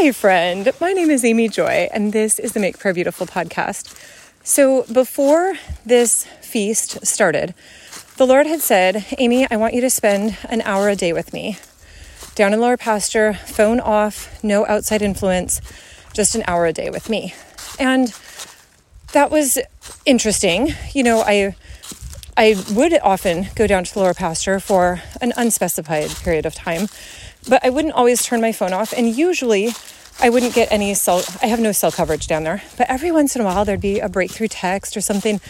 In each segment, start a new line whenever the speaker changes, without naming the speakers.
Hi, friend. My name is Amy Joy, and this is the Make Prayer Beautiful podcast. So, before this feast started, the Lord had said, Amy, I want you to spend an hour a day with me. Down in lower pasture, phone off, no outside influence, just an hour a day with me. And that was interesting. You know, I I would often go down to the lower pasture for an unspecified period of time but I wouldn't always turn my phone off. And usually I wouldn't get any cell, I have no cell coverage down there. But every once in a while there'd be a breakthrough text or something,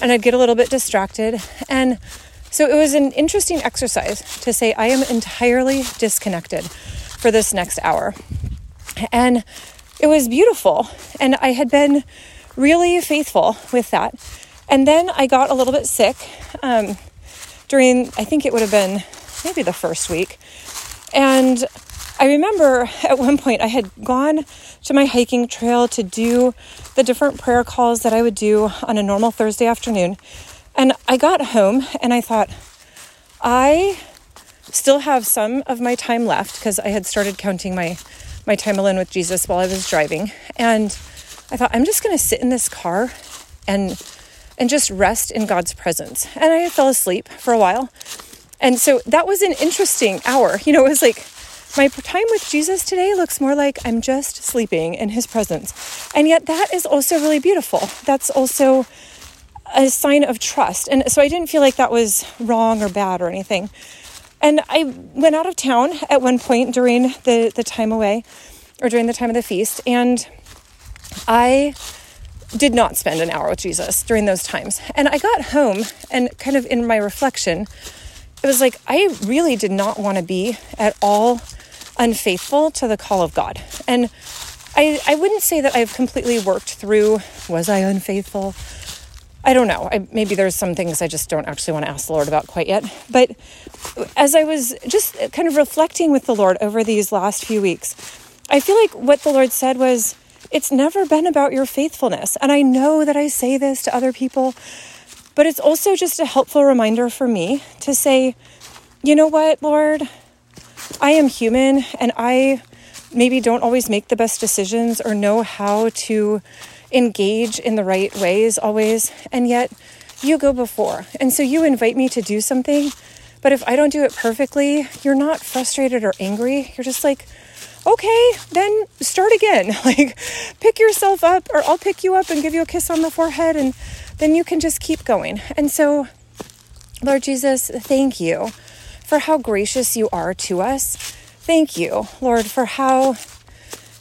and I'd get a little bit distracted. And so it was an interesting exercise to say, I am entirely disconnected for this next hour. And it was beautiful. And I had been really faithful with that. And then I got a little bit sick um, during, I think it would have been maybe the first week. And I remember at one point I had gone to my hiking trail to do the different prayer calls that I would do on a normal Thursday afternoon. And I got home and I thought, I still have some of my time left because I had started counting my, my time alone with Jesus while I was driving. And I thought, I'm just going to sit in this car and and just rest in God's presence. And I fell asleep for a while. And so that was an interesting hour. You know, it was like my time with Jesus today looks more like I'm just sleeping in his presence. And yet that is also really beautiful. That's also a sign of trust. And so I didn't feel like that was wrong or bad or anything. And I went out of town at one point during the, the time away or during the time of the feast. And I did not spend an hour with Jesus during those times. And I got home and kind of in my reflection, it was like I really did not want to be at all unfaithful to the call of God. And I, I wouldn't say that I've completely worked through was I unfaithful? I don't know. I, maybe there's some things I just don't actually want to ask the Lord about quite yet. But as I was just kind of reflecting with the Lord over these last few weeks, I feel like what the Lord said was, it's never been about your faithfulness. And I know that I say this to other people, but it's also just a helpful reminder for me to say, you know what, Lord, I am human and I maybe don't always make the best decisions or know how to engage in the right ways always. And yet you go before. And so you invite me to do something. But if I don't do it perfectly, you're not frustrated or angry. You're just like, okay, then start again. Like, pick yourself up, or I'll pick you up and give you a kiss on the forehead and then you can just keep going. And so, Lord Jesus, thank you for how gracious you are to us. Thank you, Lord, for how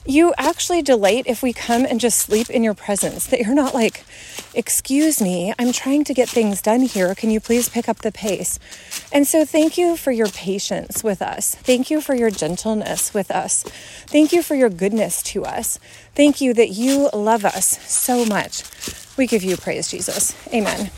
you actually delight if we come and just sleep in your presence. That you're not like, excuse me, I'm trying to get things done here. Can you please pick up the pace? And so, thank you for your patience with us. Thank you for your gentleness with us. Thank you for your goodness to us. Thank you that you love us so much. We give you praise, Jesus. Amen.